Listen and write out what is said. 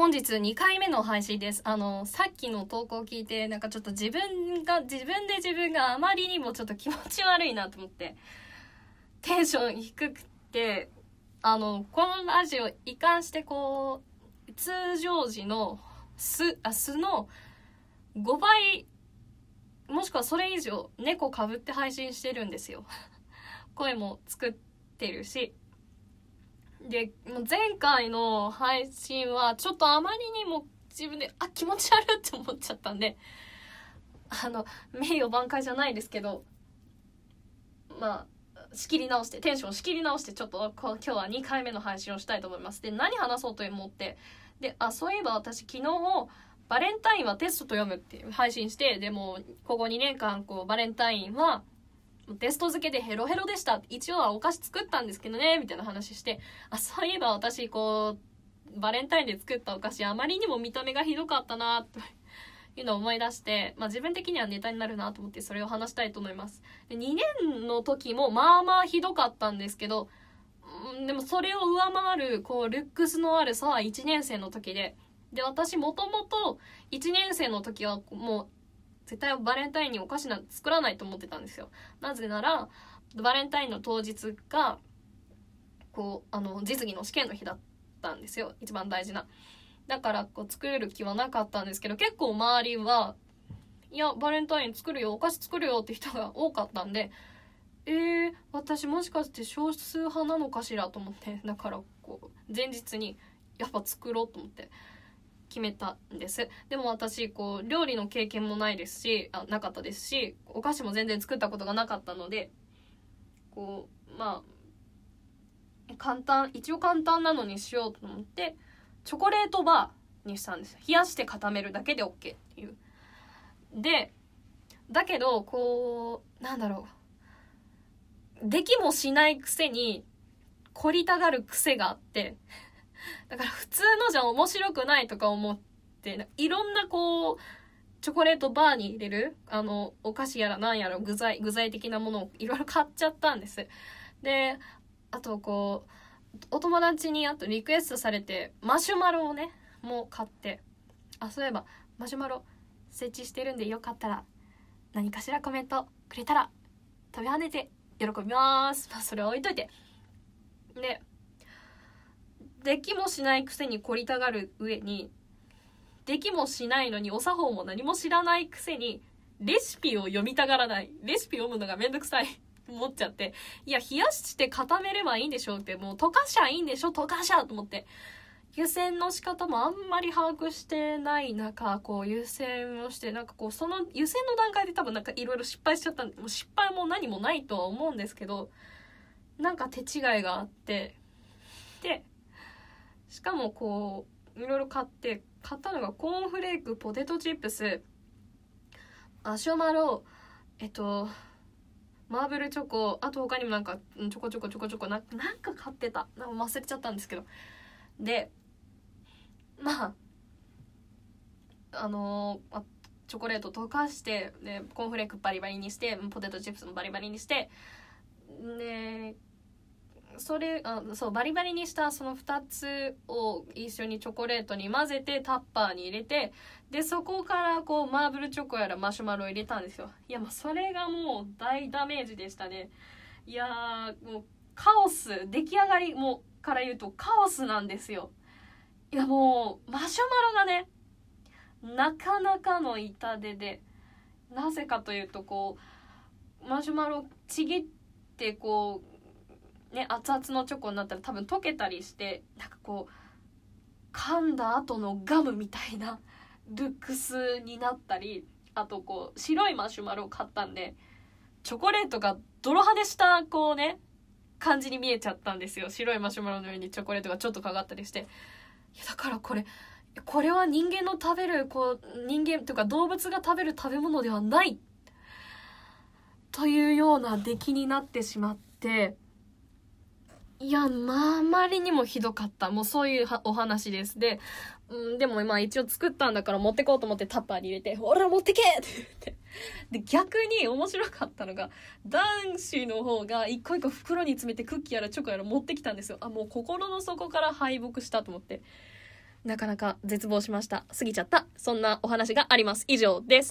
本日2回目の配信です。あの、さっきの投稿を聞いて、なんかちょっと自分が、自分で自分があまりにもちょっと気持ち悪いなと思って、テンション低くて、あの、このラジオ移管してこう、通常時の素、あ、素の5倍、もしくはそれ以上猫かぶって配信してるんですよ。声も作ってるし、でもう、前回の配信はちょっとあまりにも自分で、あ、気持ち悪いって思っちゃったんで、あの、名誉挽回じゃないですけど、まあ、仕切り直して、テンション仕切り直して、ちょっと今日は2回目の配信をしたいと思います。で、何話そうと思って、で、あ、そういえば私昨日、バレンタインはテストと読むっていう配信して、でも、ここ2年間、こう、バレンタインは、テスト付けでヘロヘロでした。一応はお菓子作ったんですけどね、みたいな話して、あ、そういえば私、こう、バレンタインで作ったお菓子、あまりにも見た目がひどかったな、というのを思い出して、まあ自分的にはネタになるなと思ってそれを話したいと思います。で2年の時もまあまあひどかったんですけど、うんでもそれを上回る、こう、ルックスの悪さ1年生の時で、で、私もともと1年生の時はもう絶対バレンタインにお菓子なんて作らないと思ってたんですよ。なぜなら、バレンタインの当日が、こう、あの、実技の試験の日だったんですよ。一番大事な。だから、こう、作れる気はなかったんですけど、結構周りは、いや、バレンタイン作るよ、お菓子作るよって人が 多かったんで、えー、私もしかして少数派なのかしらと思って、だから、こう、前日に、やっぱ作ろうと思って。決めたんです。でも私、こう、料理の経験もないですし、あ、なかったですし、お菓子も全然作ったことがなかったので、こう、まあ、簡単、一応簡単なのにしようと思って、チョコレートバーにしたんです。冷やして固めるだけで OK っていう。で、だけど、こう、なんだろう。できもしないくせに、凝りたがる癖があってだから普通のじゃ面白くないとか思って、いろんなこう、チョコレートバーに入れる、あの、お菓子やらなんやら具材、具材的なものをいろいろ買っちゃったんです。で、あとこう、お友達にあとリクエストされて、マシュマロをね、もう買って、あ、そういえば、マシュマロ設置してるんでよかったら、何かしらコメントくれたら、飛び跳ねて喜びます。まあ、それは置いといて。で、できもしないくせに凝りたがる上に、できもしないのにお作法も何も知らないくせに、レシピを読みたがらない。レシピ読むのがめんどくさい。思っちゃって。いや、冷やして固めればいいんでしょって、もう溶かしゃいいんでしょ？溶かしゃと思って。湯煎の仕方もあんまり把握してない中、こう湯煎をして、なんかこうその湯煎の段階で多分なんかいろいろ失敗しちゃったんで、もう失敗も何もないとは思うんですけど、なんか手違いがあって、で、しかもこういろいろ買って買ったのがコーンフレークポテトチップス。マシュマロえっとマーブルチョコあと他にもなんかちょこちょこちょこちょこななんか買ってた。なんか忘れちゃったんですけど。でまああのー、チョコレート溶かしてでコーンフレークバリバリにしてポテトチップスもバリバリにしてそれあそうバリバリにしたその2つを一緒にチョコレートに混ぜてタッパーに入れてでそこからこうマーブルチョコやらマシュマロを入れたんですよ。いやまあそれがもう大ダメージでしたね。いやーもうカオス出来上がりもから言うとカオスなんですよ。いやもうマシュマロがねなかなかの痛手でなぜかというとこうマシュマロちぎってこうね熱々のチョコになったら多分溶けたりしてなんかこう噛んだ後のガムみたいな ルックスになったりあとこう白いマシュマロを買ったんでチョコレートが泥跳ねしたこうね感じに見えちゃったんですよ。白いマシュマロの上にチョコレートがちょっとかかったりして。いやだからこれこれは人間の食べるこう人間というか動物が食べる食べ物ではないというような出来になってしまっていや、まあ、あまりにもひどかった。もうそういうお話です。で、うん、でもまあ一応作ったんだから持ってこうと思ってタッパーに入れて、ほら持ってけって言って。で、逆に面白かったのが、男子の方が一個一個袋に詰めてクッキーやらチョコやら持ってきたんですよ。あ、もう心の底から敗北したと思って。なかなか絶望しました。過ぎちゃった。そんなお話があります。以上です。